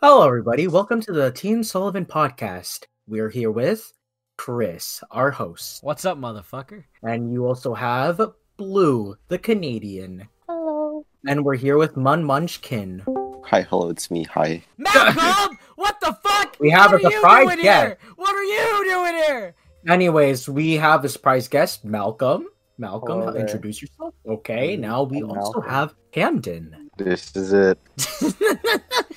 Hello, everybody. Welcome to the Team Sullivan podcast. We're here with Chris, our host, What's up, motherfucker? and you also have Blue, the Canadian, Hello. and we're here with Mun Munchkin. Hi, hello, it's me. Hi. Malcolm! what the fuck? We have what a you surprise guest. here? What are you doing here? Anyways, we have a surprise guest, Malcolm. Malcolm, Hello introduce yourself. Okay, now we I'm also Malcolm. have Camden. This is it.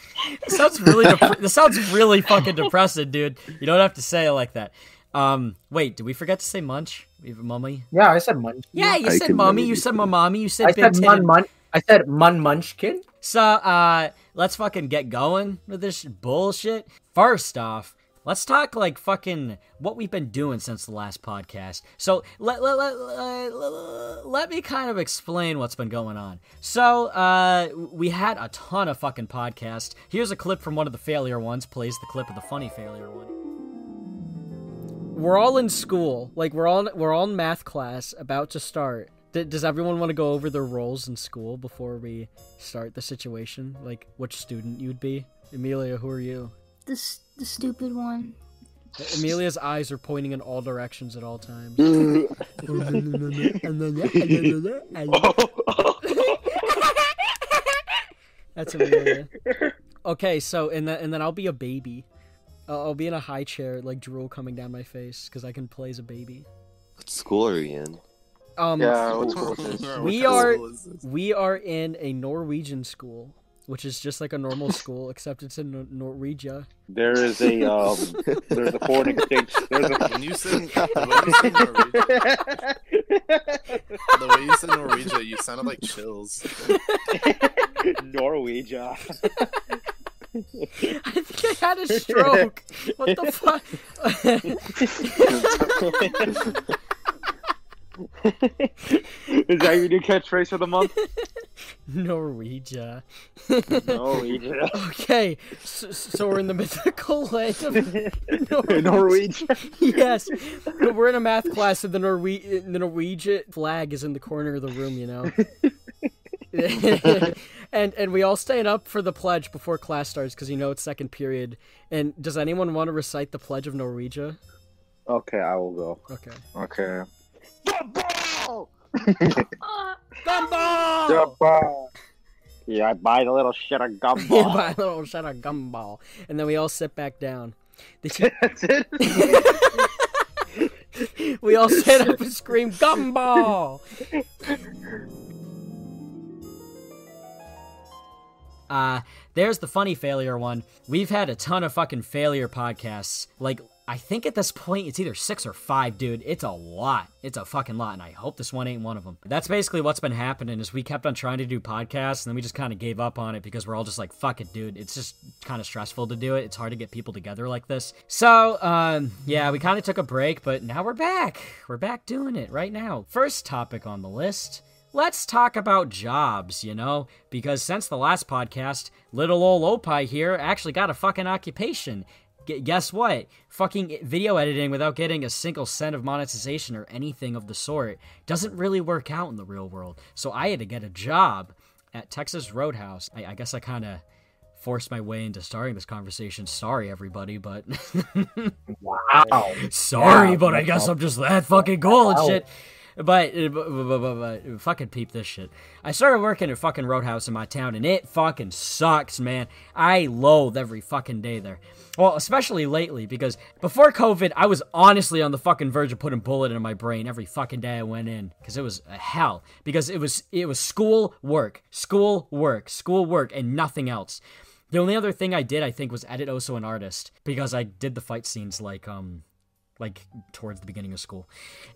this sounds really dep- this sounds really fucking depressing, dude. You don't have to say it like that. Um, wait, did we forget to say munch? We have a mummy. Yeah, I said Munch. Yeah, you I said mummy. You said that. my mommy. You said I said Mun titted. Mun. I said Mun Munchkin. So, uh, let's fucking get going with this bullshit. First off, let's talk like fucking what we've been doing since the last podcast. So, let, let, let, let, let me kind of explain what's been going on. So, uh, we had a ton of fucking podcasts. Here's a clip from one of the failure ones, plays the clip of the funny failure one. We're all in school, like we're all we're all in math class, about to start. D- does everyone want to go over their roles in school before we start the situation? Like which student you'd be? Amelia, who are you? The the stupid one. Amelia's eyes are pointing in all directions at all times. That's Amelia. Okay, so and then and then I'll be a baby. I'll I'll be in a high chair, like drool coming down my face, because I can play as a baby. What school are you in? Um, Yeah, what's School is- this? We What kind of are- school is this? we are in a Norwegian school, which is just like a normal school, except it's in Nor- Norwegia. There is a um, there's a foreign exchange. There's a When you sing, the way you sing Norwegian, the way you sing Norwegian, you sounded like chills. Norwegia. I think I had a stroke. what the fuck? Is that your new catchphrase for the month? Norwegia. Norwegia. Okay, so, so we're in the mythical land of Norwegia. Norwegia. yes, but we're in a math class, and the Norwe- the Norwegian flag is in the corner of the room. You know. and and we all stand up for the pledge before class starts because you know it's second period. And does anyone want to recite the pledge of Norwegia? Okay, I will go. Okay. Okay. Uh, Gumball. Yeah, I buy the little shit of Yeah, gumball. by a little shut a gumball, and then we all sit back down. The That's it. we all sit up and scream gumball. Uh, there's the funny failure one. We've had a ton of fucking failure podcasts. Like, I think at this point it's either six or five, dude. It's a lot. It's a fucking lot, and I hope this one ain't one of them. That's basically what's been happening. Is we kept on trying to do podcasts, and then we just kind of gave up on it because we're all just like, fuck it, dude. It's just kind of stressful to do it. It's hard to get people together like this. So, um, yeah, we kind of took a break, but now we're back. We're back doing it right now. First topic on the list. Let's talk about jobs, you know? Because since the last podcast, little ol' Opie here actually got a fucking occupation. G- guess what? Fucking video editing without getting a single cent of monetization or anything of the sort doesn't really work out in the real world. So I had to get a job at Texas Roadhouse. I, I guess I kind of forced my way into starting this conversation. Sorry, everybody, but Wow. sorry, Yeah, but I guess. I'm just that fucking cool and shit. But, uh, but, but, but, but fucking peep this shit. I started working at fucking Roadhouse in my town, and it fucking sucks, man. I loathe every fucking day there. Well, especially lately, because before COVID, I was honestly on the fucking verge of putting bullet in my brain every fucking day I went in, because it was a hell. Because it was it was school work, school work, school work, and nothing else. The only other thing I did, I think, was edit also an artist because I did the fight scenes like um like towards the beginning of school.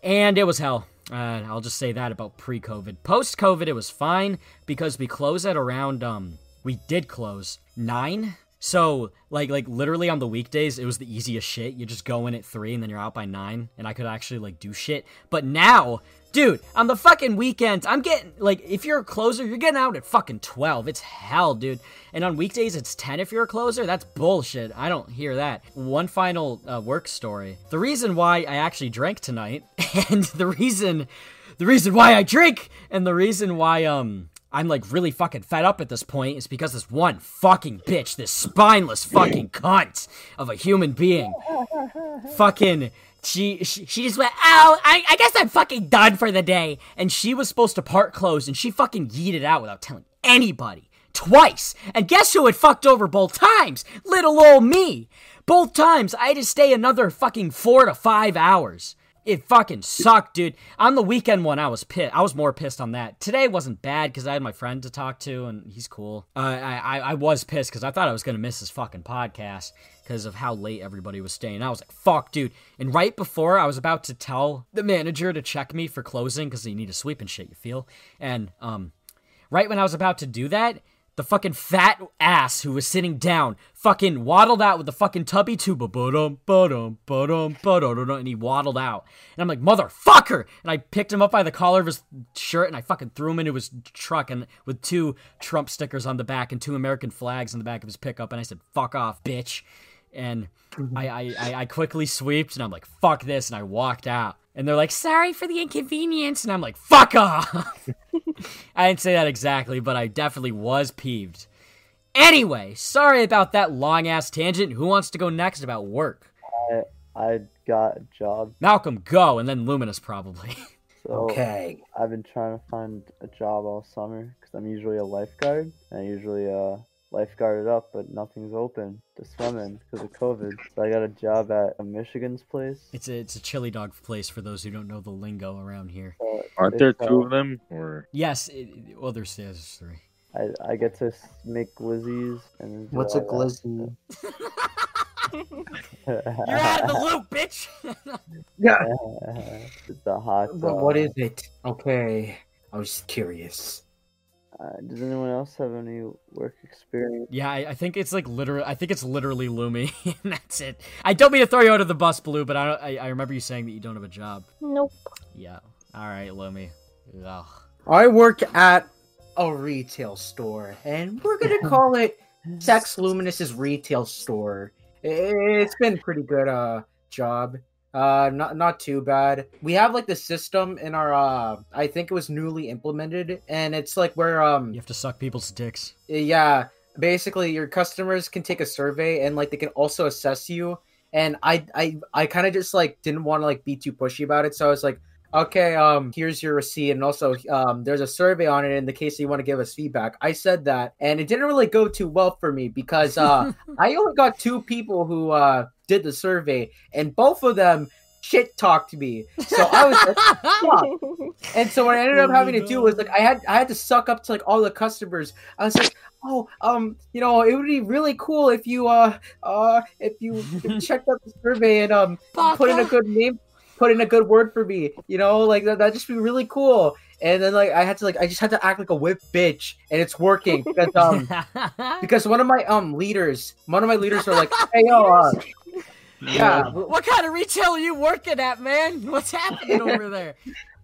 And it was hell. Uh, I'll just say that about pre-COVID. Post-COVID, it was fine because we close at around um we did close nine. So like like literally on the weekdays, it was the easiest shit. You just go in at three and then you're out by nine, and I could actually like do shit. But now, dude, on the fucking weekends, I'm getting like if you're a closer, you're getting out at fucking twelve. It's hell, dude. And on weekdays, it's ten if you're a closer. That's bullshit. I don't hear that. One final uh, work story. The reason why I actually drank tonight, and the reason, the reason why I drink, and the reason why um I'm like really fucking fed up at this point is because this one fucking bitch, this spineless fucking cunt of a human being, fucking. She, she she just went, oh, I, I guess I'm fucking done for the day. And she was supposed to part clothes and she fucking yeeted out without telling anybody. Twice. And guess who had fucked over both times? Little old me. Both times I had to stay another fucking four to five hours. It fucking sucked, dude. On the weekend one, I was pissed. I was more pissed on that. Today wasn't bad because I had my friend to talk to, and he's cool. Uh, I, I I was pissed because I thought I was gonna miss this fucking podcast because of how late everybody was staying. I was like, fuck, dude. And right before I was about to tell the manager to check me for closing because you need a sweep and shit, you feel? And um, right when I was about to do that, the fucking fat ass who was sitting down fucking waddled out with the fucking tubby tuba. Ba-dum, ba-dum, ba-dum, ba-dum, and he waddled out. And I'm like, motherfucker! And I picked him up by the collar of his shirt and I fucking threw him into his truck and with two Trump stickers on the back and two American flags on the back of his pickup. And I said, fuck off, bitch. And I, I, I, quickly sweeped and I'm like, fuck this. And I walked out. And they're like, sorry for the inconvenience. And I'm like, fuck off. I didn't say that exactly, but I definitely was peeved. Anyway, sorry about that long ass tangent. Who wants to go next about work? I I got a job, Malcolm, go, and then Luminous probably. so Okay. I've been trying to find a job all summer because I'm usually a lifeguard. And I usually uh lifeguarded up, but nothing's open to swim in because of COVID. So I got a job at a Michigan's place. It's a it's a chili dog place for those who don't know the lingo around here. So Aren't there two uh, of them? Or Yes, it, well there's, there's three. I I get to make glizzies and What's a all that. glizzy? You're out of the loop, bitch. Yeah. it's a hot. But what uh, it? Okay. I was curious. Uh, does anyone else have any work experience? yeah, I, I think it's like literally. I think it's literally Lumi, and that's it. I don't mean to throw you out of the bus, Blue, but I, I I remember you saying that you don't have a job. Nope. Yeah. All right, Lumi. Ugh. I work at a retail store, and we're gonna call it Sex Luminous's retail store. It's been a pretty good uh job. Uh not not too bad. We have like the system in our uh I think it was newly implemented and it's like where um You have to suck people's dicks. yeah, basically your customers can take a survey and like they can also assess you and I I I kind of just like didn't want to like be too pushy about it so I was like okay um here's your receipt and also um there's a survey on it in the case you want to give us feedback. I said that and it didn't really go too well for me because uh i only got two people who uh did the survey and both of them shit talked me. So i was like and so what i ended up Oh having to do was like i had i had to suck up to like all the customers. I was like oh um you know it would be really cool if you uh uh if you, if you checked out the survey and um put in a good name put in a good word for me you know like that, that'd just be really cool and then like i had to like i just had to act like a whip bitch and it's working because um because one of my um leaders one of my leaders are like hey yo uh, yeah what kind of retail are you working at, man? What's happening over there?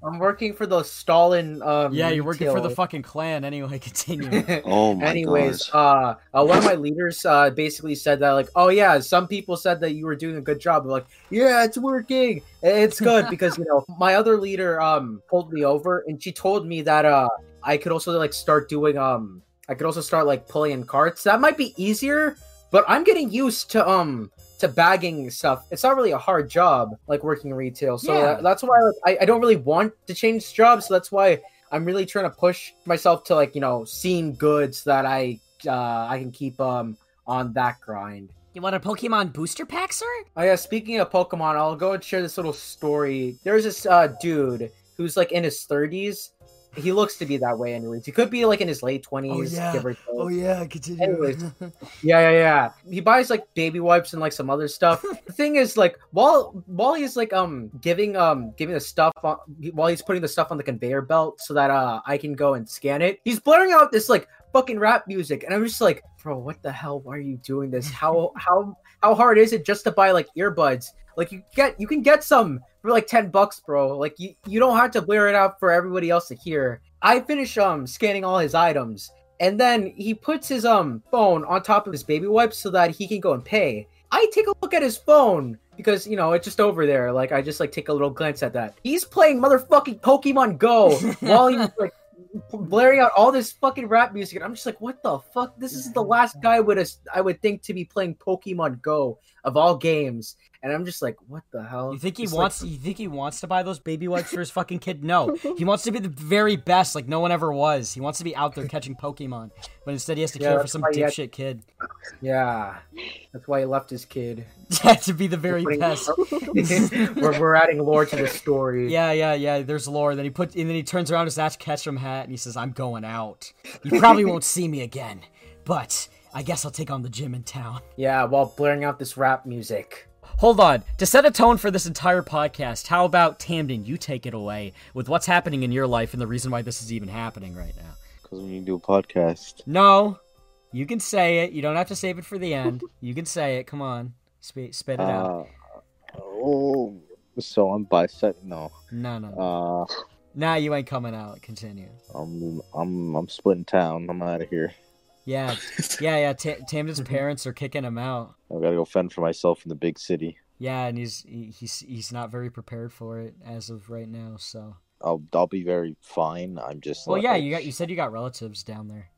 I'm working for the stalin um Yeah, you're working for the fucking clan. Anyway, continue. Oh my Anyways, gosh. uh, uh, one of my leaders uh, basically said that, like, oh yeah, some people said that you were doing a good job. I'm like, yeah, it's working. It's good because you know my other leader um pulled me over and she told me that uh I could also like start doing um I could also start like pulling in carts. That might be easier, but I'm getting used to um to bagging stuff. It's not really a hard job like working retail. So Yeah. that- that's why I, I don't really want to change jobs. So that's why I'm really trying to push myself to like you know seeing good so that I uh I can keep um on that grind. You want a Pokemon booster pack, sir? Oh yeah, speaking of Pokemon, I'll go and share this little story. There's this uh dude who's like in his 30s. He looks to be that way anyways. He could be like in his late 20s, Oh yeah. give or take. Oh, yeah, continue. Anyways. Yeah, yeah, yeah. He buys like baby wipes and like some other stuff. the thing is, like, while while he's like um giving um giving the stuff on, while he's putting the stuff on the conveyor belt so that uh I can go and scan it, he's blaring out this like fucking rap music, and I'm just like, bro, what the hell? Why are you doing this? How how how hard is it just to buy like earbuds? Like you get you can get some for like ten bucks, bro. Like you you don't have to blare it out for everybody else to hear. I finish um scanning all his items and then he puts his um phone on top of his baby wipes so that he can go and pay. I take a look at his phone because you know it's just over there. Like I just like take a little glance at that. He's playing motherfucking Pokemon Go while he's like blaring out all this fucking rap music, and I'm just like, what the fuck? This is the last guy would I would think to be playing Pokemon Go of all games, and I'm just like, what the hell? You think he It's wants? Like, you think he wants to buy those baby wipes for his fucking kid? No, he wants to be the very best, like no one ever was. He wants to be out there catching Pokemon, but instead he has to Yeah, care for some he had- kid. Yeah, that's why he left his kid. Yeah, to be the very Putting- best. we're, we're adding lore to the story. Yeah, yeah, yeah. There's lore. Then he put, and then he turns around his Ash Ketchum hat and he says, "I'm going out. You probably won't see me again, but I guess I'll take on the gym in town." Yeah, while blaring out this rap music. Hold on. To set a tone for this entire podcast, how about Tamden? You take it away with what's happening in your life and the reason why this is even happening right now. Because when you do a podcast, No, you can say it. You don't have to save it for the end. You can say it. Come on, spit, spit it out. uh, oh, so I'm bisect. No, No, no, uh, nah, you ain't coming out. Continue. I'm I'm I'm splitting town. I'm out of here. Yeah, yeah, yeah. Ta- Tamden's parents are kicking him out. I gotta go fend for myself in the big city. Yeah, and he's he, he's he's not very prepared for it as of right now. So, I'll I'll be very fine. I'm just well, like, yeah, you got you said you got relatives down there.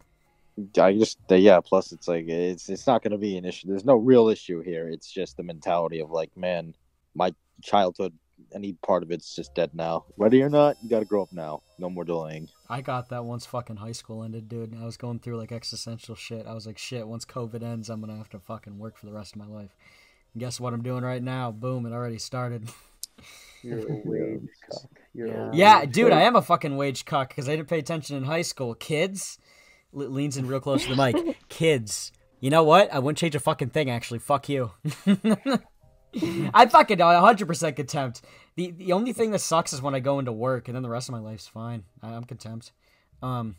I just yeah. Plus, it's like it's it's not gonna be an issue. There's no real issue here. It's just the mentality of like, man, my childhood, any part of it's just dead now. Ready or not, you gotta grow up now. No more delaying. I got that once fucking high school ended, dude. I was going through like existential shit. I was like, shit, once COVID ends, I'm gonna have to fucking work for the rest of my life. And guess what I'm doing right now? Boom, it already started. You're a wage cuck. You're a yeah, dude. I am a fucking wage cuck because I didn't pay attention in high school. Kids, Le- leans in real close to the mic. Kids, you know what? I wouldn't change a fucking thing. Actually, fuck you. I fucking 100% contempt. The the only thing that sucks is when I go into work, and then the rest of my life's fine. I, I'm contempt. Um,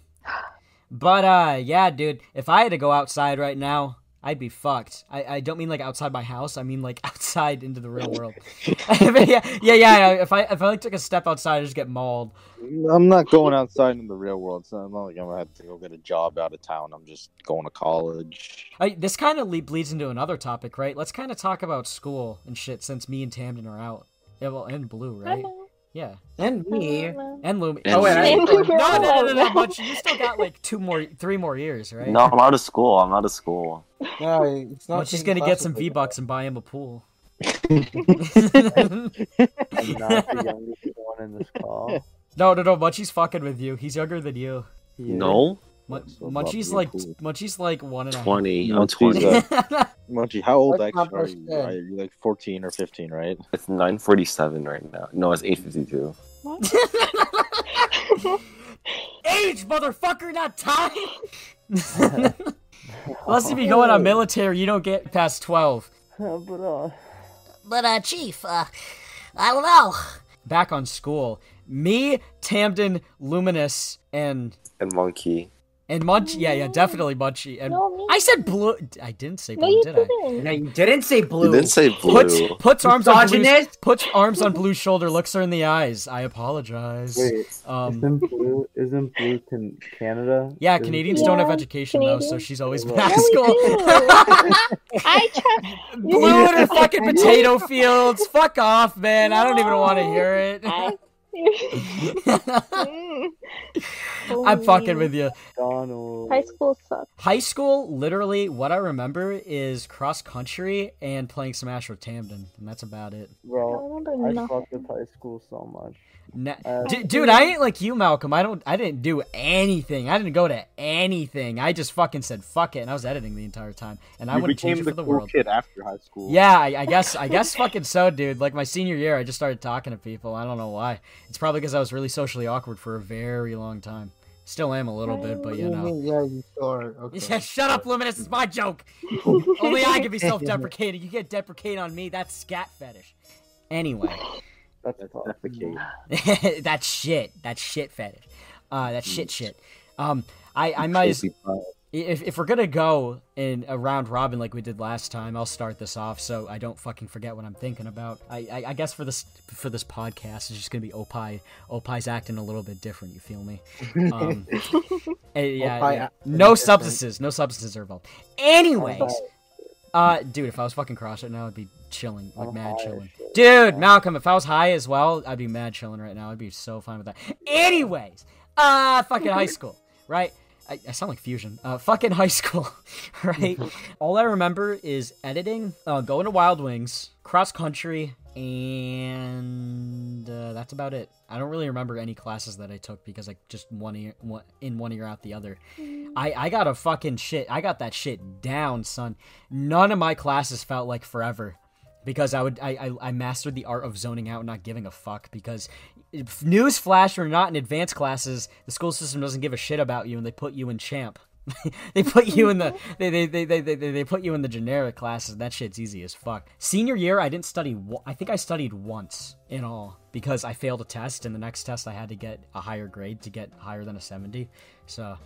but uh, yeah, dude, if I had to go outside right now, I'd be fucked. I, I don't mean like outside my house. I mean like outside into the real world. yeah, yeah, yeah. If I if I like took a step outside, I just get mauled. I'm not going outside in the real world. So I'm not like I'm gonna have to go get a job out of town. I'm just going to college. I, this kind of le- bleeds into another topic, right? Let's kind of talk about school and shit since me and Tamden are out. Yeah, well, and Blue, right? Yeah, And me. and Lumi. And Oh, wait, I- Same no, no, no, no, no, Munch, you still got like two more, three more years, right? No, I'm out of school. I'm out of school. No, it's not. Munch is taking gonna get some V bucks and buy him a pool. I'm not the youngest one in this call. no, no, no. Munchie's fucking with you. He's younger than you. He is. No, Mun- So Munchie's like, you're cool. Munchie's like one and a half. 20. No, I'm 20. she's, uh, Munchie, how old That's actually are you? Are you like 14 or 15, right? It's 9:47 right now. No, it's 8:52. Age, motherfucker, not time. Unless if you go in a military, you don't get past twelve. Uh, but uh, But uh, Chief, uh, I don't know. Back on school, me, Tamden, Luminous, and And Monkey. And Munchie. Yeah, yeah, definitely Munchie. And No. I said blue. I didn't say blue, you did I? didn't. No, you didn't say blue. You didn't say blue. Puts puts arms on blue's, puts arms on blue's shoulder, looks her in the eyes. I apologize. wait, Um, isn't blue isn't blue can Canada? yeah, Isn't Canadians blue- don't have Yeah, education though, so she's always been No, out of we school. do. I try. Blue in her fucking potato fields. Fuck off, man. I don't even want to hear it. I- I'm fucking with you. Donald. High school sucks. High school, literally, what I remember is cross country and playing Smash with Tamden, and that's about it. Bro, remember I nothing. fucked with high school so much. Na- Uh, D- dude, I ain't like you, Malcolm. I don't. I didn't do anything. I didn't go to anything. I just fucking said fuck it, and I was editing the entire time, and I wouldn't change it the for the cool world. kid after high school. Yeah, I, I guess. I guess fucking so, dude. Like my senior year, I just started talking to people. I don't know why. It's probably because I was really socially awkward for a very long time. Still am a little bit, but you know. Yeah, you are. Yeah, Okay. shut up, Luminous. It's my joke. Only I can be self-deprecating. You can't deprecate on me. That's scat fetish. Anyway, That's, defecate. that's shit. That's shit fetish. Uh, that's shit shit. Um, I I might as, if if we're gonna go in a round robin like we did last time, I'll start this off so I don't fucking forget what I'm thinking about. I I, I guess for this for this podcast, it's just gonna be Opie. Opie's acting a little bit different. You feel me? Um, eh, yeah, Opie yeah. acting no different. substances. No substances are involved. Anyways. Uh, dude, if I was fucking cross right now, I'd be chilling, like I'm mad chilling. Dude, Malcolm, if I was high as well, I'd be mad chilling right now. I'd be so fine with that. Anyways, uh, fucking high school, right? I, I sound like fusion. Uh, fucking high school, right? All I remember is editing, uh, going to Wild Wings, cross country, and uh, that's about it. I don't really remember any classes that I took because I just one ear one, in one ear out the other. I I got a fucking shit. I got that shit down, son. None of my classes felt like forever because I would I, I I mastered the art of zoning out and not giving a fuck because news flash or not in advanced classes the school system doesn't give a shit about you and they put you in champ they put you in the they, they, they, they, they, they put you in the generic classes that shit's easy as fuck senior year i didn't study i think i studied once in all because i failed a test and the next test i had to get a higher grade to get higher than a 70 so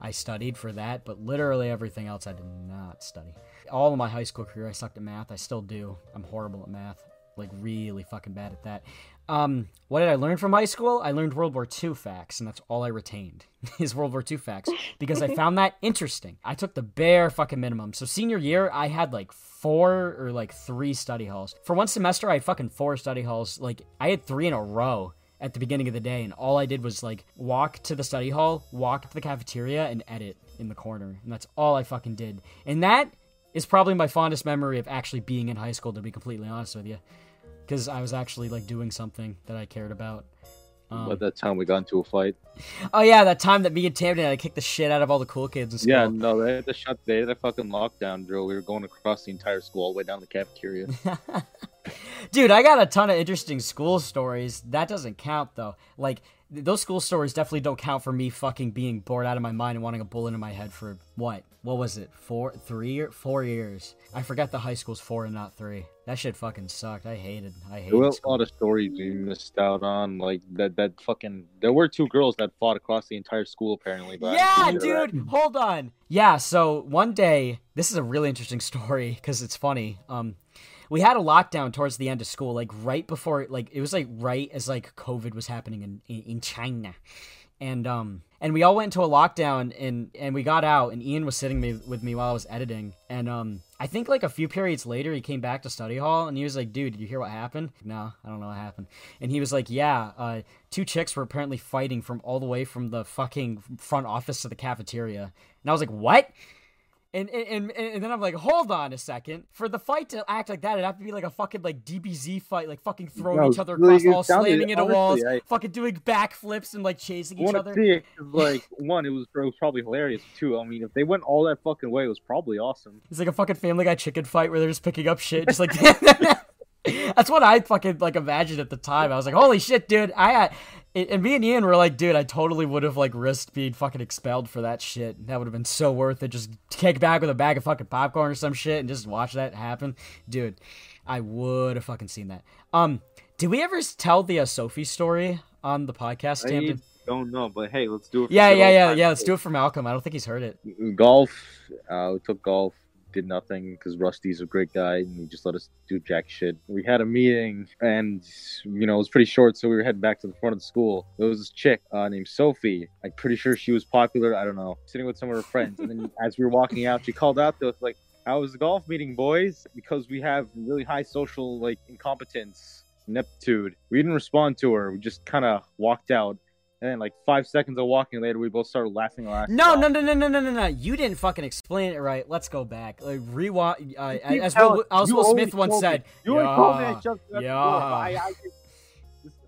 I studied for that, but literally everything else I did not study. All of my high school career, I sucked at math. I still do. I'm horrible at math, like really fucking bad at that. Um, what did I learn from high school? I learned World War II facts, and that's all I retained is World War II facts because I found that interesting. I took the bare fucking minimum. So senior year, I had like four or like three study halls. For one semester, I had fucking four study halls. Like I had three in a row at the beginning of the day and all I did was like walk to the study hall, walk to the cafeteria and edit in the corner. And that's all I fucking did. And that is probably my fondest memory of actually being in high school to be completely honest with you. Cuz I was actually like doing something that I cared about. Um, By that time we got into a fight. oh yeah, that time that me and Tamden had I kicked the shit out of all the cool kids in school. Yeah, no, they had to shut. They had a fucking lockdown drill. We were going across the entire school all the way down the cafeteria. Dude, I got a ton of interesting school stories. That doesn't count though. Like those school stories definitely don't count for me fucking being bored out of my mind and wanting a bullet in my head for what? What was it? Four, three, or four years? I forget the high school's four and not three. That shit fucking sucked. I hated. I hated. There were a lot of stories we missed out on. Like that, that fucking. There were two girls that fought across the entire school apparently. But Yeah, didn't that. dude, hold on. Yeah, so one day, this is a really interesting story because it's funny. Um, we had a lockdown towards the end of school, like right before, like it was like right as like COVID was happening in in, in China, and um, and we all went into a lockdown, and and we got out, and Ian was sitting me, with me while I was editing, and um, I think like a few periods later, he came back to study hall, and he was like, "Dude, did you hear what happened?" No, I don't know what happened. And he was like, "Yeah, uh, two chicks were apparently fighting from all the way from the fucking front office to the cafeteria." And I was like, "What?" And, and, and, and then I'm like, hold on a second. For the fight to act like that, it'd have to be like a fucking like DBZ fight, like fucking throwing No, each other across walls, sounded- slamming into honestly, walls, I- fucking doing backflips and like chasing each other. it like one, it was, it was probably hilarious too. I mean, if they went all that fucking way, it was probably awesome. It's like a fucking Family Guy chicken fight where they're just picking up shit, just like. That's what I fucking like imagined at the time. I was like, "Holy shit, dude!" I had, and me and Ian were like, "Dude, I totally would have like risked being fucking expelled for that shit. That would have been so worth it. Just kick back with a bag of fucking popcorn or some shit and just watch that happen, dude. I would have fucking seen that. Um, did we ever tell the uh, Sophie story on the podcast, I don't know, but hey, let's do it. for Yeah, yeah, yeah, yeah. Let's do it for Malcolm. I don't think he's heard it. golf. Uh, we took golf, did nothing because Rusty's a great guy and he just let us do jack shit. We had a meeting and you know it was pretty short, so we were heading back to the front of the school. There was this chick uh, named Sophie. I'm pretty sure she was popular. I don't know, sitting with some of her friends, and then as we were walking out, she called out to us like, "How was the golf meeting, boys?" Because we have really high social like incompetence. Ineptitude. We didn't respond to her. We just kind of walked out, and then like five seconds of walking later, we both started laughing. laughing No, no, no, no, no, no, no, no. You didn't fucking explain it right. Let's go back. Like rewind. Uh, as Will, as Will Smith once told me- said, You already told me "Yeah, shoved you at yeah." the door. but I, I,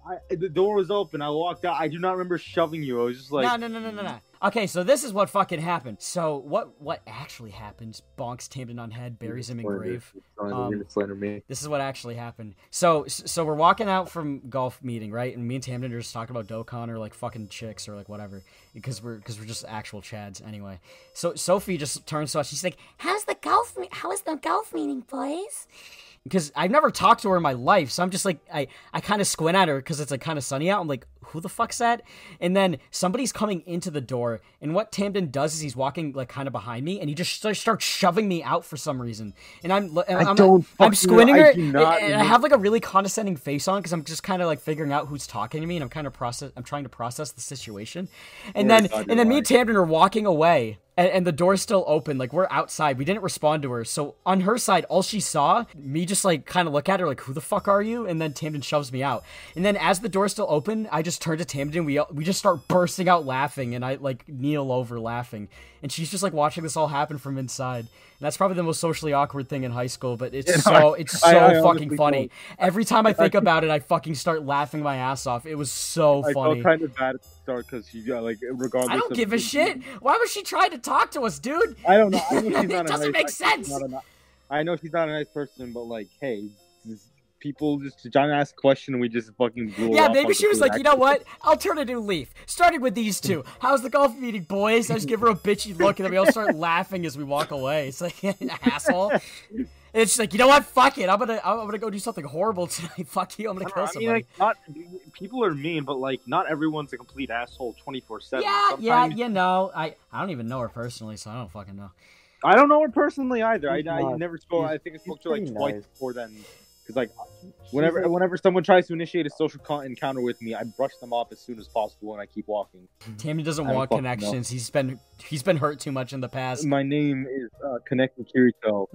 I, the door was open. I walked out. I do not remember shoving you. I was just like, no, no, no, no, no, no. Okay, so this is what fucking happened. So what what actually happened? Bonks Tamden on head, buries him in grave. Um. This is what actually happened. So so we're walking out from golf meeting, right? And me and Tamden are just talking about Dokkan or like fucking chicks or like whatever, because we're because we're just actual chads anyway. So Sophie just turns to us. She's like, How's the golf? Me- how was the golf meeting, boys? Because I've never talked to her in my life, so I'm just like I I kind of squint at her because it's like kind of sunny out. I'm like, who the fuck's that? And then somebody's coming into the door, and what Tamden does is he's walking like kind of behind me, and he just starts, shoving me out for some reason. And I'm and I'm, don't I'm squinting her, I and I have like a really condescending face on because I'm just kind of like figuring out who's talking to me, and I'm kind of process I'm trying to process the situation. And then God, and then me and Tamden are walking away. And, and the door's still open. Like we're outside. We didn't respond to her. So on her side, all she saw, me just like kind of look at her like, "Who the fuck are you?" And then Tamden shoves me out. And then as the door's still open, I just just turn to Tamden. We we just start bursting out laughing, and I like kneel over laughing, and she's just like watching this all happen from inside. And that's probably the most socially awkward thing in high school, but it's Yeah, so it's so I- I fucking funny. felt- Every time I I think about it, I fucking start laughing my ass off. It was so I funny. felt kind of bad at the start because you got like regardless. I don't give a shit. Why was she trying to talk to us, dude? I don't know. I know she's It not a doesn't nice, make I sense. I know she's not a nice person, but like, hey, people just trying to ask a question and we just fucking blew Yeah, maybe she was the like, you know what? I'll turn a new leaf. Starting with these two. How's the golf meeting, boys? I just give her a bitchy look, and then we all start laughing as we walk away. It's like an asshole. And it's just like, you know what? Fuck it. I'm gonna, I'm gonna go do something horrible tonight. Fuck you. I'm gonna kill don't I mean, somebody. like, not people are mean, but like, not everyone's a complete asshole twenty four seven. yeah, yeah, you know. I, I don't even know her personally, so I don't fucking know. I don't know her personally either. I, I never spoke. he's- I think I spoke to her like pretty twice nice. before then. Because like, whenever like- whenever someone tries to initiate a social con- encounter with me, I brush them off as soon as possible and I keep walking. Tammy doesn't I want fucking know. connections. He's been, he's been hurt too much in the past. My name is uh, Connecting Kirito.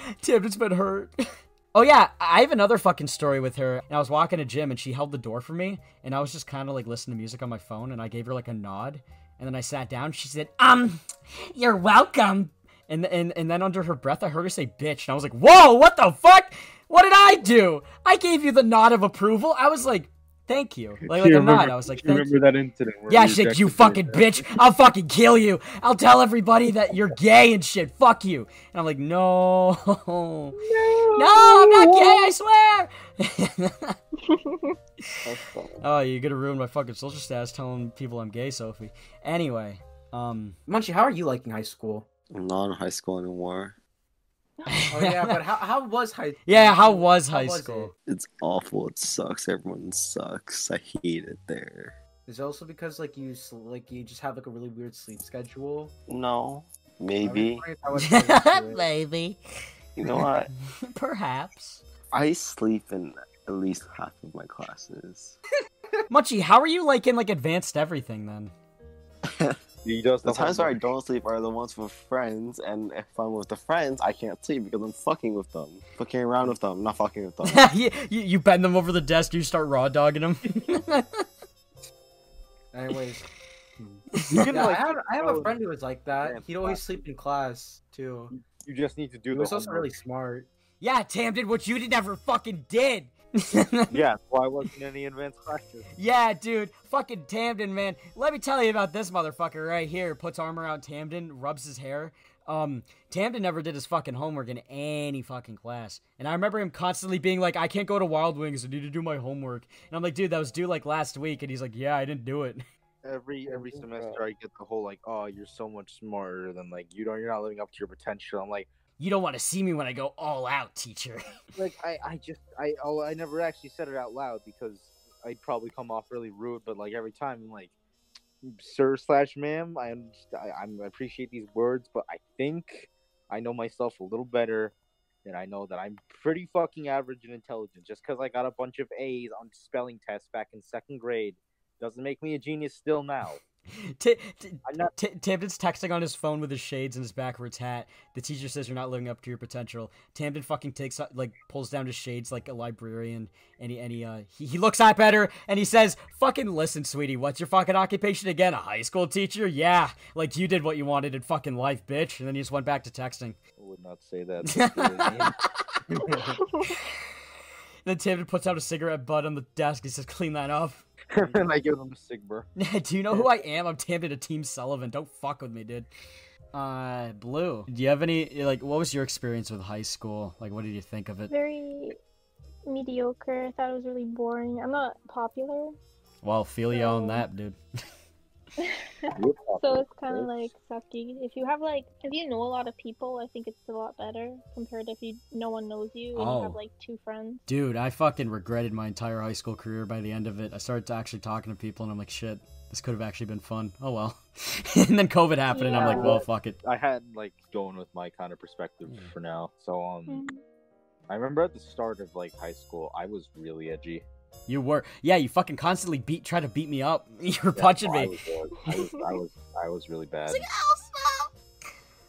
Tim's been hurt. Oh yeah, I have another fucking story with her. And I was walking to gym and she held the door for me, and I was just kind of like listening to music on my phone, and I gave her like a nod, and then I sat down. She said, "Um, you're welcome." And and and then under her breath, I heard her say "bitch," and I was like, "Whoa, what the fuck? What did I do? I gave you the nod of approval." I was like, "Thank you," like like You a nod. I was like, you "Thank remember you." that incident? Where Yeah, we she's like, you fucking her? bitch. I'll fucking kill you. I'll tell everybody that you're gay and shit. Fuck you. And I'm like, no. No, I'm not gay, I swear. Oh, you're gonna ruin my fucking social status telling people I'm gay, Sophie. Anyway, um. Munchie, how are you liking high school? I'm not in high school anymore. Oh yeah, but how, how was high? Yeah, how was high was school? It's awful. It sucks. Everyone sucks. I hate it there. Is it also because like you like you just have like a really weird sleep schedule? No, maybe. wondering I was related to it. Maybe. You know what? Perhaps. I sleep in at least half of my classes. Munchie, how are you like in like advanced everything then? He does The the times where I don't sleep are the ones with friends, and if I'm with the friends, I can't sleep because I'm fucking with them, fucking around with them, not fucking with them. you, you you bend them over the desk, you start raw dogging them. Anyways, You can, yeah, I have I have a oh, friend who was like that. Yeah, He'd always class. sleep in class too. You just need to do He the was also really smart. yeah, Tam did what you did never fucking did. Yeah, why wasn't in any advanced practice? Yeah, dude, fucking Tamden, man. Let me tell you about this motherfucker right here. Puts arm around Tamden, rubs his hair. Um, Tamden never did his fucking homework in any fucking class, and I remember him constantly being like, "I can't go to Wild Wings. I need to do my homework." And I'm like, "Dude, that was due like last week," and he's like, "Yeah, I didn't do it." Every every semester, I get the whole like, oh, you're so much smarter than like you don't, you're not living up to your potential. I'm like, You don't want to see me when I go all out, teacher. like I, I just, I, oh, I never actually said it out loud because I'd probably come off really rude. But like every time, I'm like, sir slash ma'am, I, I, I appreciate these words, but I think I know myself a little better. And I know that I'm pretty fucking average in intelligence. Just because I got a bunch of A's on spelling tests back in second grade doesn't make me a genius still now. T- t- I'm not T- Tamden's texting on his phone with his shades and his backwards hat. The teacher says you're not living up to your potential. Tamden fucking takes uh, like pulls down his shades like a librarian, and he and he uh he, he looks up at her and he says, "Fucking listen, sweetie, what's your fucking occupation again? A high school teacher? Yeah, like you did what you wanted in fucking life, bitch." And then he just went back to texting. I would not say that. That's really mean. Then Tamden puts out a cigarette butt on the desk. He says, "Clean that up." And I give them a Sigma. do you know who I am? I'm Tamden, a Team Sullivan. Don't fuck with me, dude. Uh, Blue. Do you have any like? What was your experience with high school? Like, what did you think of it? Very mediocre. I thought it was really boring. I'm not popular, Well, feel you on So- that, dude. so it's kind of like sucky. If you have like, if you know a lot of people, I think it's a lot better compared to if you no one knows you and you have Oh. like two friends. Dude, I fucking regretted my entire high school career by the end of it. I started to actually talking to people, and I'm like, shit, this could have actually been fun. Oh well. and then COVID happened, and I'm like, well, fuck it. I had like going with my kind of perspective Yeah. for now. So um, Mm. I remember at the start of like high school, I was really edgy. You were, yeah, you fucking constantly beat, try to beat me up. You were Yeah, punching no, I me. was. I was, I was, I was really bad.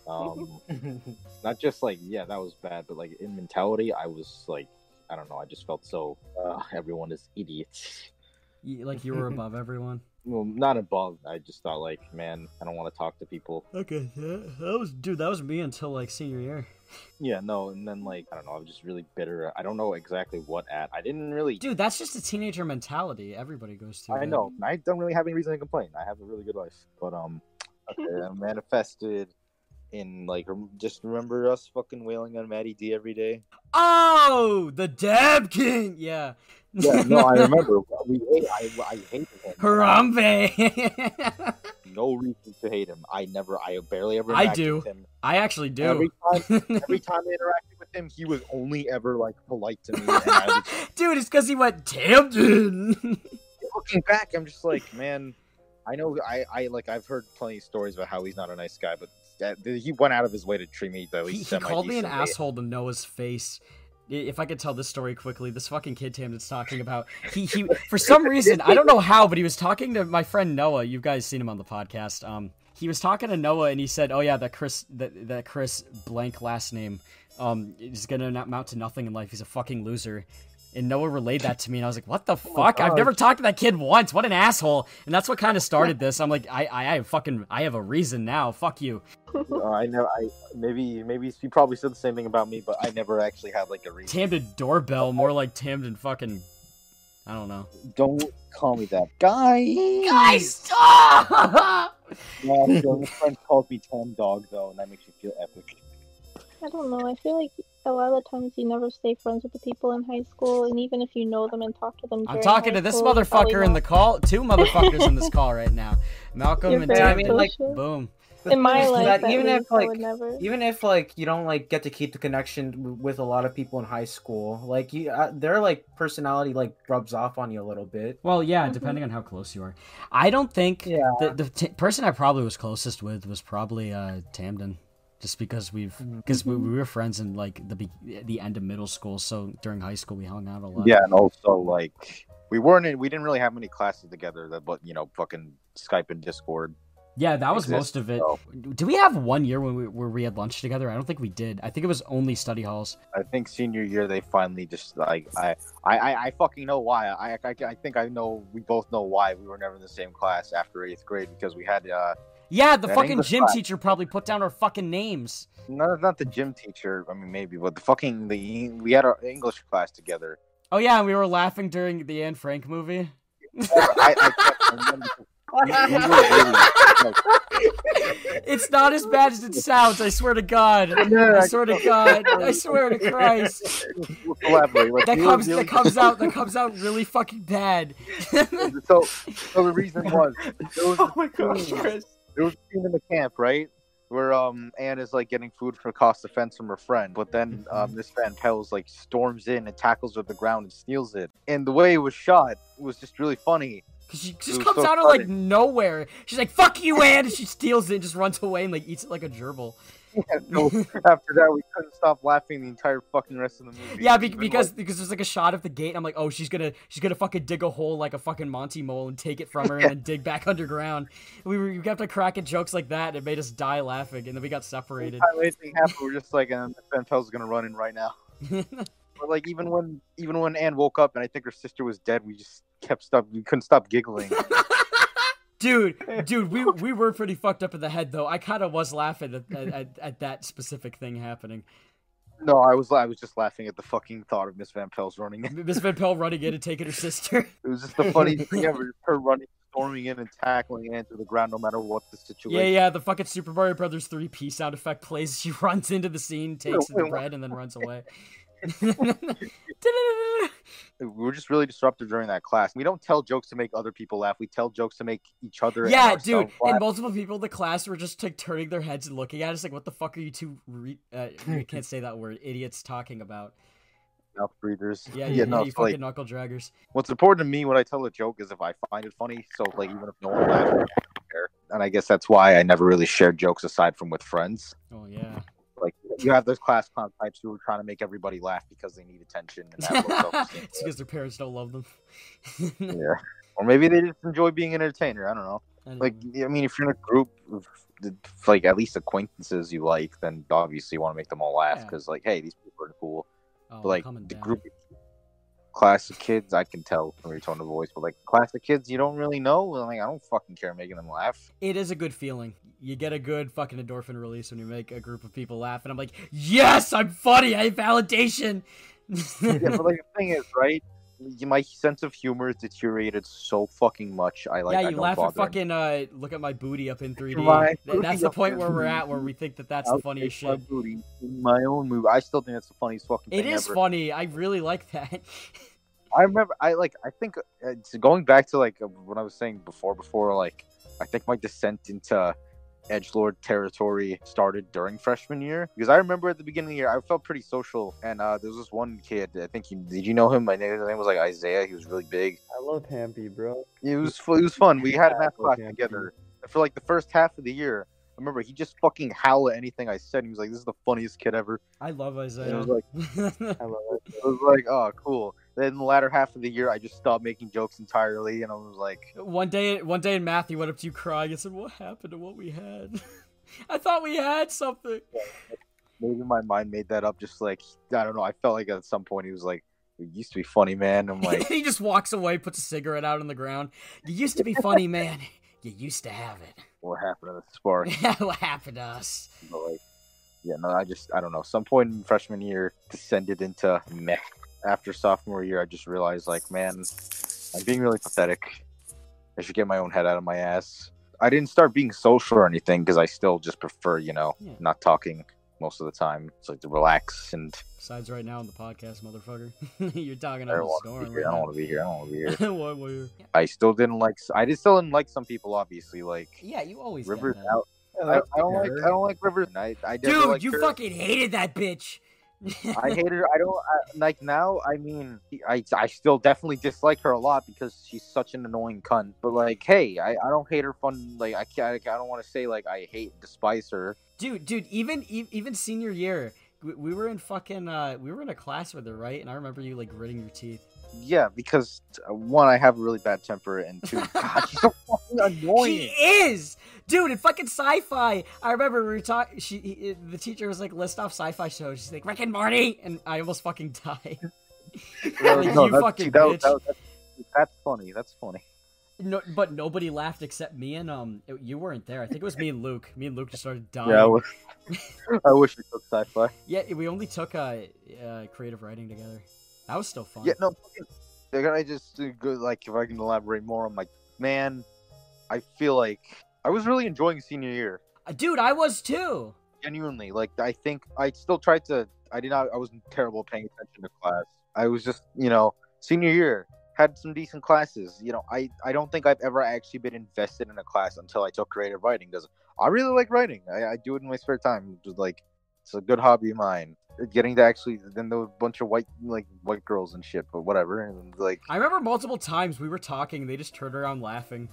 Um, not just like yeah, that was bad, but like in mentality, I was like, I don't know, I just felt so. Uh, everyone is idiots. You- like you were above everyone. Well, not above. I just thought like, man, I don't want to talk to people. Okay, yeah, that was dude. That was me until like senior year. Yeah, no, and then like I don't know, I was just really bitter. I don't know exactly what at. I didn't really. Dude, that's just a teenager mentality. Everybody goes through. I that. know. I don't really have any reason to complain. I have a really good life, but um, okay, I manifested in like just remember us fucking wailing on Maddie D every day. Oh, the Dab King. Yeah. Yeah, no, I remember. We hate. I, I hated him. Harambe. No reason to hate him. I never. I barely ever. I do. With him. I actually do. Every time, every time I interacted with him, he was only ever like polite to me. Was, Dude, it's because he went Tamden. looking back, I'm just like, man, I know. I, I like. I've heard plenty of stories about how he's not a nice guy, but that, he went out of his way to treat me at he, he called me an asshole to Noah's face. If I could tell this story quickly, this fucking kid Tamden's talking about he he for some reason I don't know how, but he was talking to my friend Noah. You guys seen him on the podcast. Um, he was talking to Noah and he said, "Oh yeah, that Chris that that Chris blank last name um is gonna not amount to nothing in life. He's a fucking loser." And Noah relayed that to me, and I was like, "What the fuck? I've never talked to that kid once. What an asshole!" And that's what kind of started this. I'm like, I, I, I fucking, I have a reason now. Fuck you. Uh, I know. I maybe maybe he probably said the same thing about me, but I never actually had like a reason. Tamden doorbell, more like Tamden fucking. I don't know. Don't call me that, guy. Guys, stop! Yeah, so my friend calls me Tom Dog though, and that makes me feel epic. I don't know. I feel like a lot of times you never stay friends with the people in high school, and even if you know them and talk to them, I'm talking high to this school, motherfucker in the call. Two motherfuckers in this call right now. Malcolm You're and very I mean, like. Boom. In my life, that even least, if like never. even if like you don't like get to keep the connection w- with a lot of people in high school, like you, uh, their like personality like rubs off on you a little bit. Well, yeah, Mhm. depending on how close you are. I don't think Yeah. the the t- person I probably was closest with was probably uh, Tamden, just because we've Mm-hmm. because we, we were friends in like the be- the end of middle school. So during high school, we hung out a lot. Yeah, and also like we weren't in, we didn't really have many classes together, that but you know, fucking Skype and Discord. Yeah, that was Exists, most of it. so. Do we have one year when we where we had lunch together? I don't think we did. I think it was only study halls. I think senior year they finally just like I I I, I fucking know why. I, I I think I know we both know why we were never in the same class after eighth grade because we had uh Yeah, the That fucking English gym class. teacher probably put down our fucking names. not not the gym teacher. I mean maybe, but the fucking the we had our English class together. Oh yeah, and we were laughing during the Anne Frank movie. I, I it's not as bad as it sounds. I swear to God. I swear to God. I swear to Christ. That comes that comes out that comes out really fucking bad. so, so the reason was was Oh my gosh, Chris. There was a scene in the camp, right? Where um Anne is like getting food for cost defense from her friend, but then um this Van Pels like storms in and tackles her to the ground and steals it. And the way it was shot was just really funny. Cause she just comes so out of like nowhere. She's like, "Fuck you, Anne!" and she steals it and just runs away and like eats it like a gerbil. And so after that, we couldn't stop laughing the entire fucking rest of the movie. Yeah, be- because like, because there's like a shot of the gate. And I'm like, oh, she's gonna she's gonna fucking dig a hole like a fucking Monty mole and take it from her and then dig back underground. We were we kept on cracking jokes like that. And it made us die laughing, and then we got separated. time anything happened, we're just like, and Van Pels gonna run in right now. But like even when even when Anne woke up and I think her sister was dead, we just kept stop. We couldn't stop giggling. Dude, dude, we we were pretty fucked up in the head though. I kind of was laughing at, at, at, at that specific thing happening. no, I was I was just laughing at the fucking thought of Miss Van Pels running. in. Miss Van Pelt running in and taking her sister. It was just the funniest thing ever. Her running, storming in and tackling Anne to the ground, no matter what the situation. Yeah, yeah, the fucking Super Mario Brothers 3P sound effect plays. She runs into the scene, takes the bread, and then runs away. We were just really disruptive during that class. We don't tell jokes to make other people laugh. We tell jokes to make each other. and yeah, dude, ourselves and multiple people in the class were just like turning their heads and looking at us like, "What the fuck are you two? Re- uh, I can't say that word. Idiots talking about." mouth breathers. Yeah, yeah, no, you fucking like knuckle draggers. what's important to me when I tell a joke is if I find it funny. So like even if no one laughs, I don't care. and I guess that's why I never really shared jokes aside from with friends. Oh yeah. You have those class clown types who are trying to make everybody laugh because they need attention it's because their parents don't love them. yeah. Or maybe they just enjoy being an entertainer. I don't know. I don't Like, know. I mean, if you're in a group of like at least acquaintances you like, then obviously you want to make them all laugh Yeah. because, like, hey, these people are cool. oh, But like the down. group, classic kids, I can tell from your tone of voice, but like classic kids, you don't really know. Like I don't fucking care making them laugh. It is a good feeling. You get a good fucking endorphin release when you make a group of people laugh, and I'm like, yes, I'm funny. I have validation. yeah, but like the thing is, right? My sense of humor is deteriorated so fucking much. I like. yeah, you laugh at fucking uh, look at my booty up in 3D. My that's the point where we're at, where we think that that's I'll the funniest take my shit. booty in my own movie. I still think that's the funniest fucking It is ever. funny. I really like that. I remember. I like. I think uh, going back to like uh, what I was saying before. Before like, I think my descent into edge lord territory started during freshman year because I remember at the beginning of the year I felt pretty social and uh, there was this one kid. I think you did you know him? My name, his name was like Isaiah. He was really big. I love Hampy, bro. It was it was fun. We had a math class okay. together. For like the first half of the year, I remember he just fucking howl at anything I said. He was like, "This is the funniest kid ever." I love And Isaiah. it was like, I love it. it was like, oh, cool. Then the latter half of the year, I just stopped making jokes entirely, and I was like, one day, one day in math, he went up to you crying and said, "What happened to what we had? I thought we had something." maybe my mind made that up. Just like I don't know. I felt like at some point he was like, "It used to be funny, man." I'm like, he just walks away, puts a cigarette out on the ground. You used to be funny, man. You used to have it. what happened to the spark? what happened to us? But like, yeah, no, I just I don't know. Some point in freshman year descended into meh. After sophomore year, I just realized like, man, I'm being really pathetic. I should get my own head out of my ass. I didn't start being social or anything because I still just prefer, you know, Yeah. not talking most of the time. It's like to relax and Besides, right now on the podcast, motherfucker, you're talking I up don't want to storm. be here. I don't want to be here. I don't want to be here. What were you? I still didn't like. I just still didn't like some people. Obviously, like Yeah, you always Rivers get that. out. I, I don't like. I don't like Rivers. I, I Dude, liked you her. fucking hated that bitch. I hate her. I don't I, like now. I mean, I I still definitely dislike her a lot because she's such an annoying cunt. But like, hey, I, I don't hate her. Fun like I can't. I don't want to say like I hate despise her. dude, dude, even even senior year, we, we were in fucking uh, we were in a class with her, right? And I remember you like gritting your teeth. Yeah, because uh, one, I have a really bad temper, and two, God, she's so fucking annoying. She is, dude. In fucking sci-fi, I remember we were talking. She, he- the teacher was like, list off sci-fi shows. She's like, Rick and Morty, and I almost fucking died. No, Like, no, you that's- fucking that- bitch. that- that's, that's funny. That's funny. No, but nobody laughed except me and um. it- you weren't there. I think it was me and Luke. Me and Luke just started dying. Yeah, I wish, I wish we took sci-fi. Yeah, we only took uh, uh creative writing together. That was still fun. Yeah, no, they're gonna just good. Like, if I can elaborate more, I'm like, man, I feel like I was really enjoying senior year. Uh, dude, I was too. Genuinely, like, I think I still tried to. I did not. I wasn't terrible paying attention to class. I was just, you know, senior year had some decent classes. You know, I I don't think I've ever actually been invested in a class until I took creative writing because I really like writing. I, I do it in my spare time. Just like, it's a good hobby of mine. Getting to actually, then there was a bunch of white like white girls and shit, but whatever. And like, I remember multiple times we were talking and they just turned around laughing.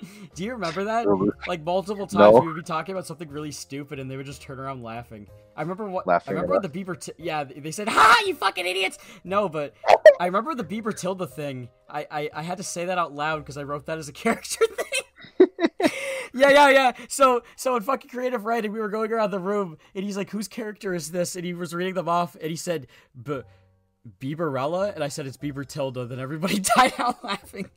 Do you remember that? Like multiple times No. we would be talking about something really stupid and they would just turn around laughing. I remember what Laughing I remember at the Bieber. T- yeah, they said, "Ha, you fucking idiots!" No, but I remember the Bieber Tilda thing. I I, I had to say that out loud because I wrote that as a character thing. yeah, yeah, yeah. So so in fucking creative writing, we were going around the room and he's like, "Whose character is this?" And he was reading them off and he said, "B." Bieberella, and I said it's Bieber Tilda. Then everybody died out laughing.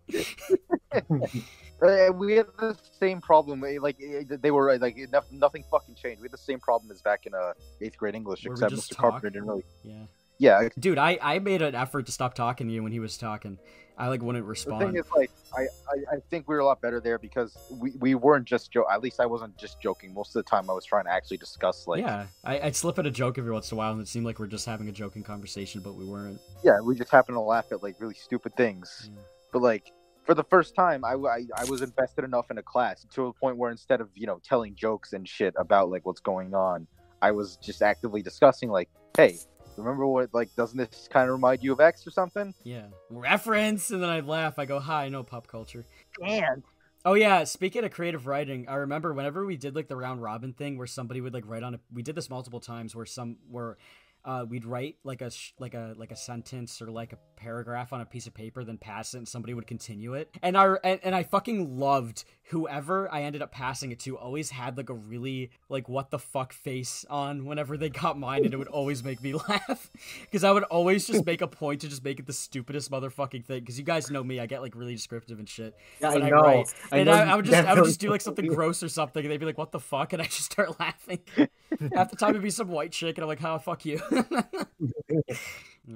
Uh, we had the same problem. eh, Like eh, they were like nothing fucking changed. We had the same problem as back in uh, eighth grade English, we except Mr. talk? Carpenter didn't really. Yeah. Yeah, Dude, I, I made an effort to stop talking to you when he was talking. I like wouldn't respond. the thing is, like, I, I, I think we were a lot better there because we, we weren't just joke. At least I wasn't just joking. Most of the time, I was trying to actually discuss like. yeah, I, I'd slip at a joke every once in a while, and it seemed like we're just having a joking conversation, but we weren't. Yeah, we just happened to laugh at like really stupid things. Yeah. But like for the first time, I, I I was invested enough in a class to a point where instead of you know telling jokes and shit about like what's going on, I was just actively discussing like, hey, remember what like doesn't this kind of remind you of X or something? Yeah, reference, and then I laugh. I go, "Hi, I know pop culture." And Oh yeah, speaking of creative writing, I remember whenever we did like the round robin thing where somebody would like write on a we did this multiple times where some where uh, we'd write like a sh- like a like a sentence or like a paragraph on a piece of paper, then pass it, and somebody would continue it. And I and, and I fucking loved whoever I ended up passing it to. Always had like a really like what the fuck face on whenever they got mine, and it would always make me laugh because I would always just make a point to just make it the stupidest motherfucking thing. Because you guys know me, I get like really descriptive and shit. Yeah, I know. write. I and know I, I would just I would just do like something gross or something, and they'd be like, "What the fuck?" and I just start laughing. Half the time it'd be some white chick, and I'm like, "How "Oh, fuck you."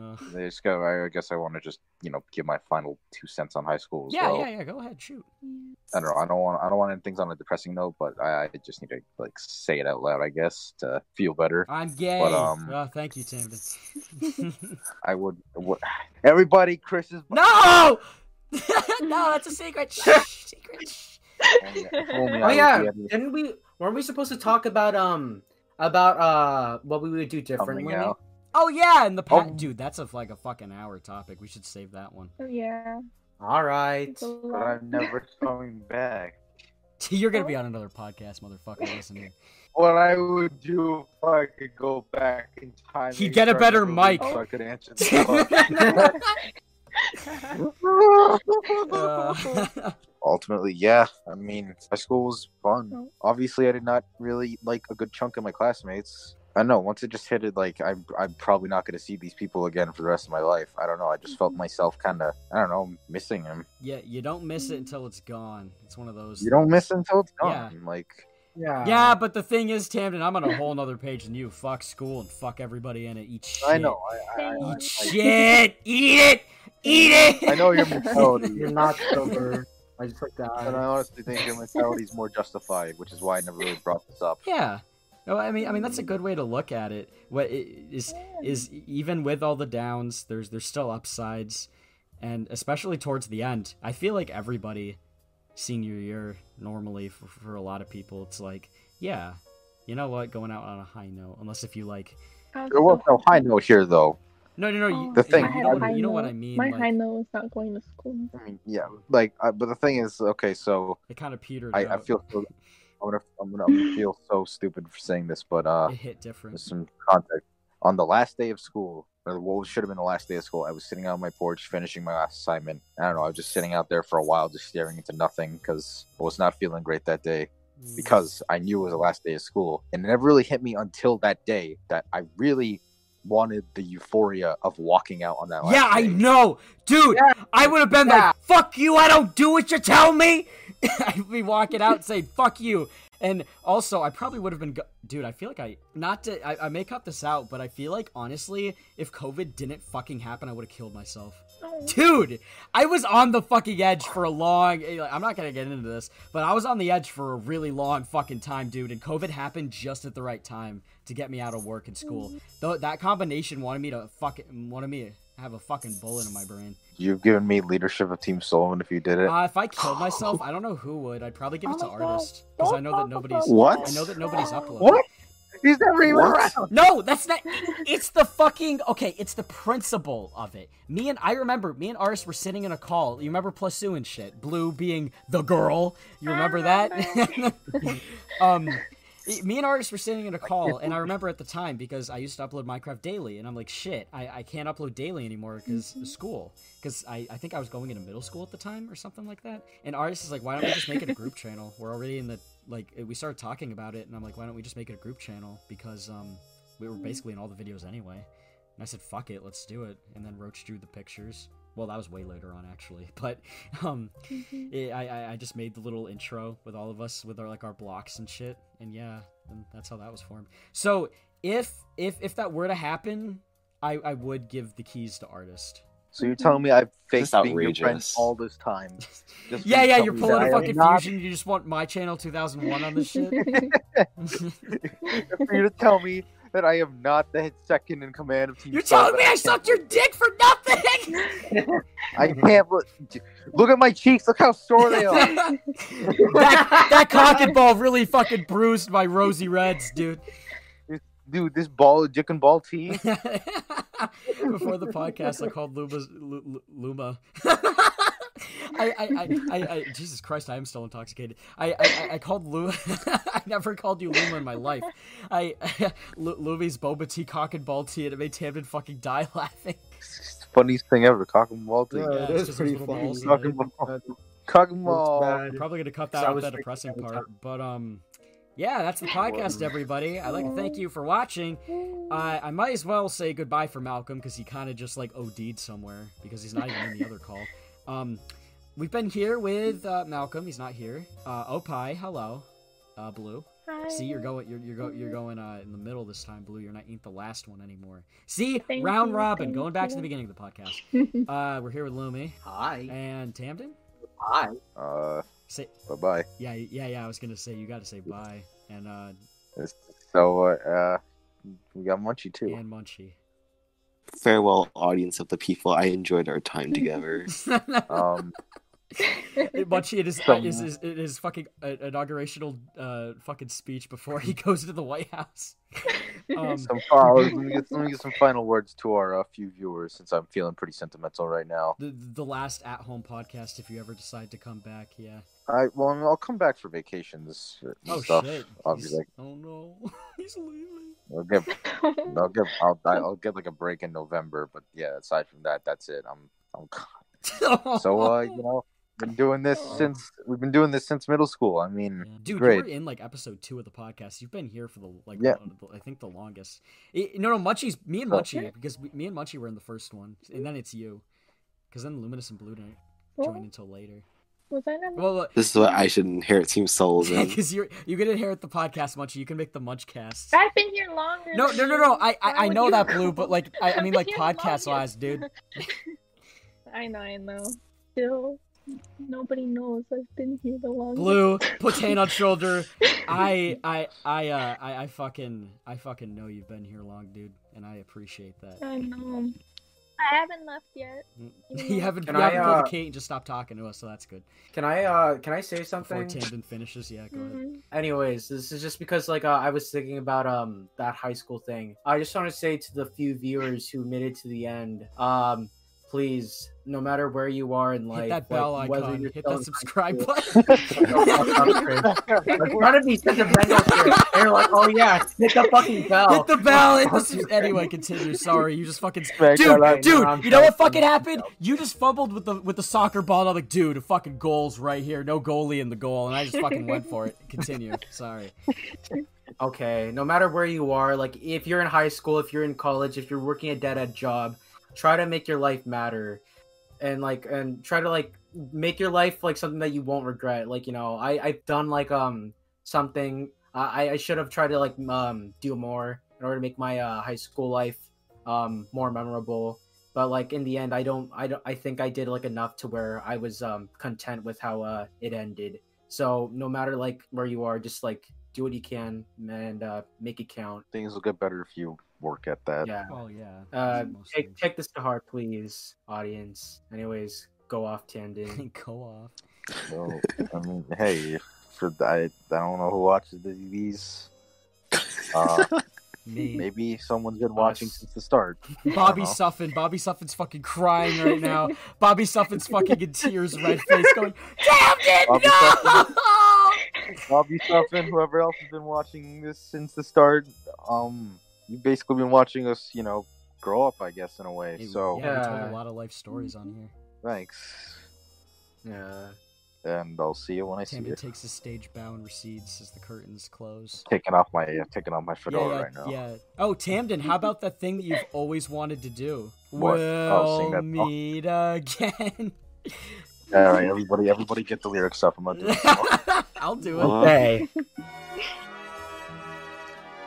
Uh, They just go. I guess I want to just you know give my final two cents on high school as yeah, well. yeah, yeah. Go ahead, shoot. I don't know. I don't want. I don't want things on a depressing note, but I, I just need to like say it out loud. I guess to feel better. I'm gay. But um, oh, thank you, Tamden. I would. would everybody, Chris is. no, no, that's a secret. Shh, secret. Shh. I Oh yeah, be didn't we? Weren't we supposed to talk about um about uh what we would do differently? Oh yeah, and the pa- Oh. dude, that's a like a fucking hour topic. We should save that one. Oh, yeah. All right. But. I'm never coming back. You're gonna be on another podcast, motherfucker. Listen here. What I would do if I could go back in time. He'd get a better mic. So I could answer the Uh, Ultimately, yeah. I mean, high school was fun. Oh. Obviously, I did not really like a good chunk of my classmates. I don't know. Once it just hit it, like I'm, I'm probably not going to see these people again for the rest of my life. I don't know. I just felt mm-hmm. myself kind of, I don't know, missing them. yeah, you don't miss it mm-hmm. until it's gone. It's one of those. You don't miss it until it's gone. Yeah. Like, Yeah. Yeah, but the thing is, Tamden, I'm on a whole nother page than you. Fuck school and fuck everybody in it. Eat shit. I know. I, I, I, Eat I, shit. Eat it. Eat it. I know your mentality. You're not sober. I just like that. And I honestly think your mentality is more justified, which is why I never really brought this up. Yeah. No, I mean, I mean that's a good way to look at it. What i- is is even with all the downs, there's there's still upsides, and especially towards the end, I feel like everybody senior year normally for, for a lot of people, it's like, yeah, you know what, going out on a high note, unless if you like, I was There was so no high note here, though. No, no, no, you, Oh, The thing- I you had know, what, you know what. I mean. My like, high note was not going to school. I mean, yeah, like, uh, but the thing is, okay, so it kind of petered I, out. I feel so. I'm gonna, I'm gonna, I'm gonna feel so stupid for saying this, but uh, it hit different. There's some context. On the last day of school, or what should have been the last day of school, I was sitting on my porch finishing my last assignment. I don't know, I was just sitting out there for a while, just staring into nothing because I was not feeling great that day Mm. because I knew it was the last day of school. And it never really hit me until that day that I really wanted the euphoria of walking out on that last Yeah, I day. know, dude. Yeah. I would have been Yeah. like, "Fuck you! I don't do what you tell me." I'd be walking out and saying, "Fuck you." And also, I probably would have been, go- dude. I feel like I not to. I, I may cut this out, but I feel like honestly, if COVID didn't fucking happen, I would have killed myself. Dude, I was on the fucking edge for a long. eh, I'm not gonna get into this, but I was on the edge for a really long fucking time, dude. And COVID happened just at the right time to get me out of work and school. Though that combination wanted me to fucking wanted me to have a fucking bullet in my brain. You've given me leadership of Team Sullivan if you did it. Uh, if I killed myself, I don't know who would. I'd probably give it to Oh my artist because I know that nobody's. What? I know that nobody's uploading. What? He's never even What? around. No, that's not. It's the fucking okay. It's the principle of it. Me and I remember me and Artis were sitting in a call. You remember Plasu and shit. Blue being the girl. You remember that? um, it- me and Artis were sitting in a call, and I remember at the time because I used to upload Minecraft daily, and I'm like, shit, I, I can't upload daily anymore because school. Because I, I think I was going into middle school at the time or something like that. And Artis is like, why don't we just make it a group channel? We're already in the like we started talking about it, and I'm like, why don't we just make it a group channel? Because um we were basically in all the videos anyway. And I said, fuck it, let's do it. And then Roach drew the pictures. Well, that was way later on actually, but um, it, I I- I just made the little intro with all of us with our like our blocks and shit, and yeah, and that's how that was formed. So if if if that were to happen, I I would give the keys to Artis. So you're telling me I've faked That's being your friend outrageous. all this time? Just Yeah, yeah, you're pulling that a I am fucking not- fusion. You just want my channel 2001 on this shit. for you to tell me that I am not the second in command of Team You're Sullivan, telling me I can't sucked your dick for nothing? I can't look. Look at my cheeks. Look how sore they are. that, that cock and ball really fucking bruised my rosy reds, dude. Dude, this ball, dick and ball tea. Before the podcast, I called Luma's, Lu- Lu- Luma. I, I, I, I, I, Jesus Christ, I am still intoxicated. I, I, I- I called Lou. I never called you Luma in my life. I, Lu- Lumi's boba tea, cock and ball tea, and it made Tamden fucking die laughing. Funniest thing ever, cock and ball thing. Yeah, Yeah, it it's pretty his funny. balls, Cock and ball. Cock and ball. bad. We're probably gonna cut that So out that depressing every part. time. But um, yeah, that's the podcast, everybody. I'd like to thank you for watching. I I might as well say goodbye for Malcolm because he kind of just like OD'd somewhere because he's not even in the other call. Um, we've been here with uh, Malcolm. He's not here. Uh, Opie, hello. Uh, Blue. Hi. See, you're going. You're you're, go, you're going uh, in the middle this time, Blue. You're not ain't the last one anymore. See, Thank round you, robin. thank Going back to the beginning of the podcast. Uh, we're here with Lumi Hi. and Tamden. Hi. Uh, Say, bye bye. yeah, yeah, yeah. I was gonna say you got to say bye and uh So, uh, uh, we got Munchie too. and Munchie. Farewell, audience of the people. I enjoyed our time together. Um, Munchie it is Some- is is it is fucking uh, inaugurational uh fucking speech before he goes to the White House. Um, some uh, let, me get, let me get some final words to our uh, few viewers since I'm feeling pretty sentimental right now. the the last at home podcast if you ever decide to come back, yeah. I well, I mean, I'll come back for vacations and Oh stuff. shit. I'll be like, oh no, he's leaving. I'll get, I'll get, I'll, I'll get like a break in November. But yeah, aside from that, that's it. I'm, I'm so uh, you know, been doing this oh. since we've been doing this since middle school. I mean, Yeah. Dude, great. you were in like episode two of the podcast. You've been here for the like, Yeah. the- I think the longest. It, no, no, Munchie's me and Oh. Munchie because we, me and Munchie were in the first one, and then it's you, because then Luminous and Blue didn't join What? until later. Was I not? Well, uh, this is what I should inherit Team Souls in. because you're you can inherit the podcast, Munchie. You can make the Munchcast. I've been here longer. No, no, no, no. I I, I know that? Blue, but like I, I mean like podcast longest. wise, dude. I know, I know. Still, nobody knows I've been here the longest. Blue, put hand on shoulder. I I I uh I, I fucking I fucking know you've been here long, dude, and I appreciate that. I know. I haven't left yet. you haven't, Can you I, haven't pulled uh, the Kate and just stopped talking to us, so that's good. Can I uh can I say Before something? Tamden finishes, yeah, go ahead. Mhm. Anyways, this is just because like uh, I was thinking about um that high school thing. I just want to say to the few viewers who made it to the end, um, please, no matter where you are in life, Hit that bell like, whether icon. Hit still that subscribe button. school- I'm trying to be sentimental here. They're like, oh yeah, hit the fucking bell. Hit the bell. Hit the sub- anyway, continue. Sorry, you just fucking Smack dude, dude. You know what joking. fucking happened? You just fumbled with the with the soccer ball. And I'm like, dude, a fucking goals right here. No goalie in the goal, and I just fucking went for it. Continue. Sorry. okay no matter where you are like if you're in high school if you're in college if you're working a dead end job try to make your life matter and like and try to like make your life like something that you won't regret. Like you know i i've done like um something i i should have tried to like um do more in order to make my uh, high school life um more memorable. But like in the end i don't i don't i think i did like enough to where i was um content with how uh it ended. So no matter like where you are just like do what you can and uh make it count. Things will get better if you work at that. yeah Oh yeah. uh Most take, take this to heart please audience anyways go off Tamden Go off. So, I mean, hey, for I, I don't know who watches the- these. Uh, Me. maybe someone's been watching Us. since the start. Bobby. Suffin. Bobby Suffin's fucking crying right now. Bobby Suffin's fucking in tears, red face, going, Damn it, Bobby no! Bobby Suffin, whoever else has been watching this since the start, um, you've basically been watching us, you know, grow up, I guess, in a way. Hey, So, yeah, we told a lot of life stories on here. thanks. yeah And I'll see you when I see Tammy you. takes a stage bow and recedes as the curtains close. Taking off my uh, taking off my Yeah, fedora yeah, right now. yeah. Oh, Tamden, how about that thing that you've always wanted to do? What? Oh, sing We'll that song. meet again. All right, everybody, everybody, get the lyrics up. I'm not doing it. I'll do it. What?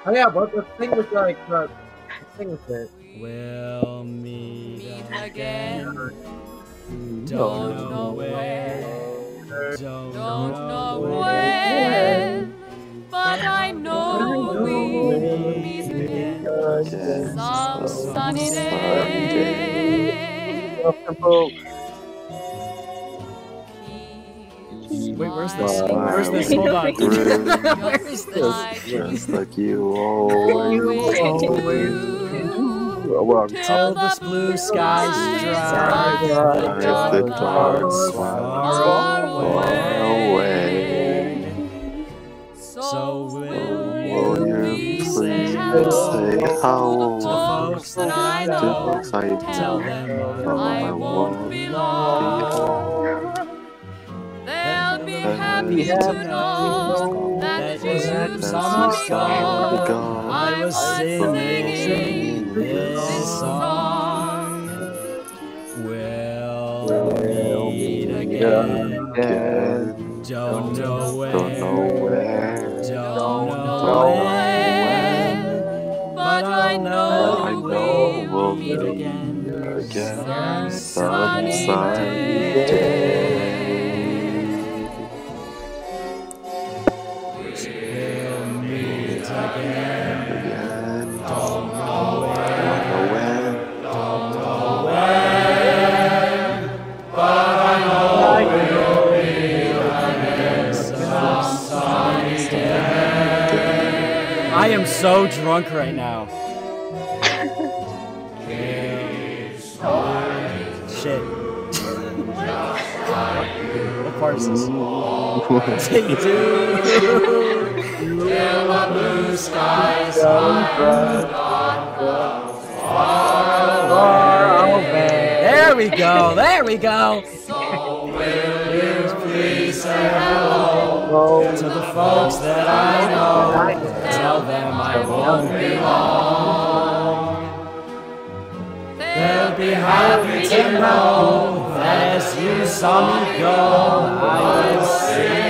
Okay oh yeah but the thing with like the the thing with it We'll meet again. uh, Don't know where. Don't, Don't know know when. when, but I know we'll meet again some sunny day. Wait, where's this? Where's this? Hold on. Where is this? Like Just like you always always do. till the blue skies drive Drive the the dark dark clouds clouds far far away. So will Will you you please please say say hello to folks that I to know? I Tell them I won't won't be be long. They'll be happy to know that you saw me go. I was singing this song. We'll meet again. Again, Don't know when. don't know where, Don't know know when. But I know we'll we'll meet meet again. again. Some Some sunny sunny day. So drunk right now. Shit. what part is this? Till the blue far away. There we go. There we go. Will you please say hello to the folks that I know? Tell them I won't be long. They'll be happy to know that as you saw me go, I was singing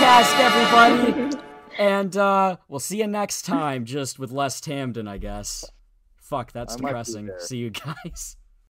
podcast, everybody. And uh, we'll see you next time, just with less Tamden, I guess. Fuck, that's I depressing. See you guys.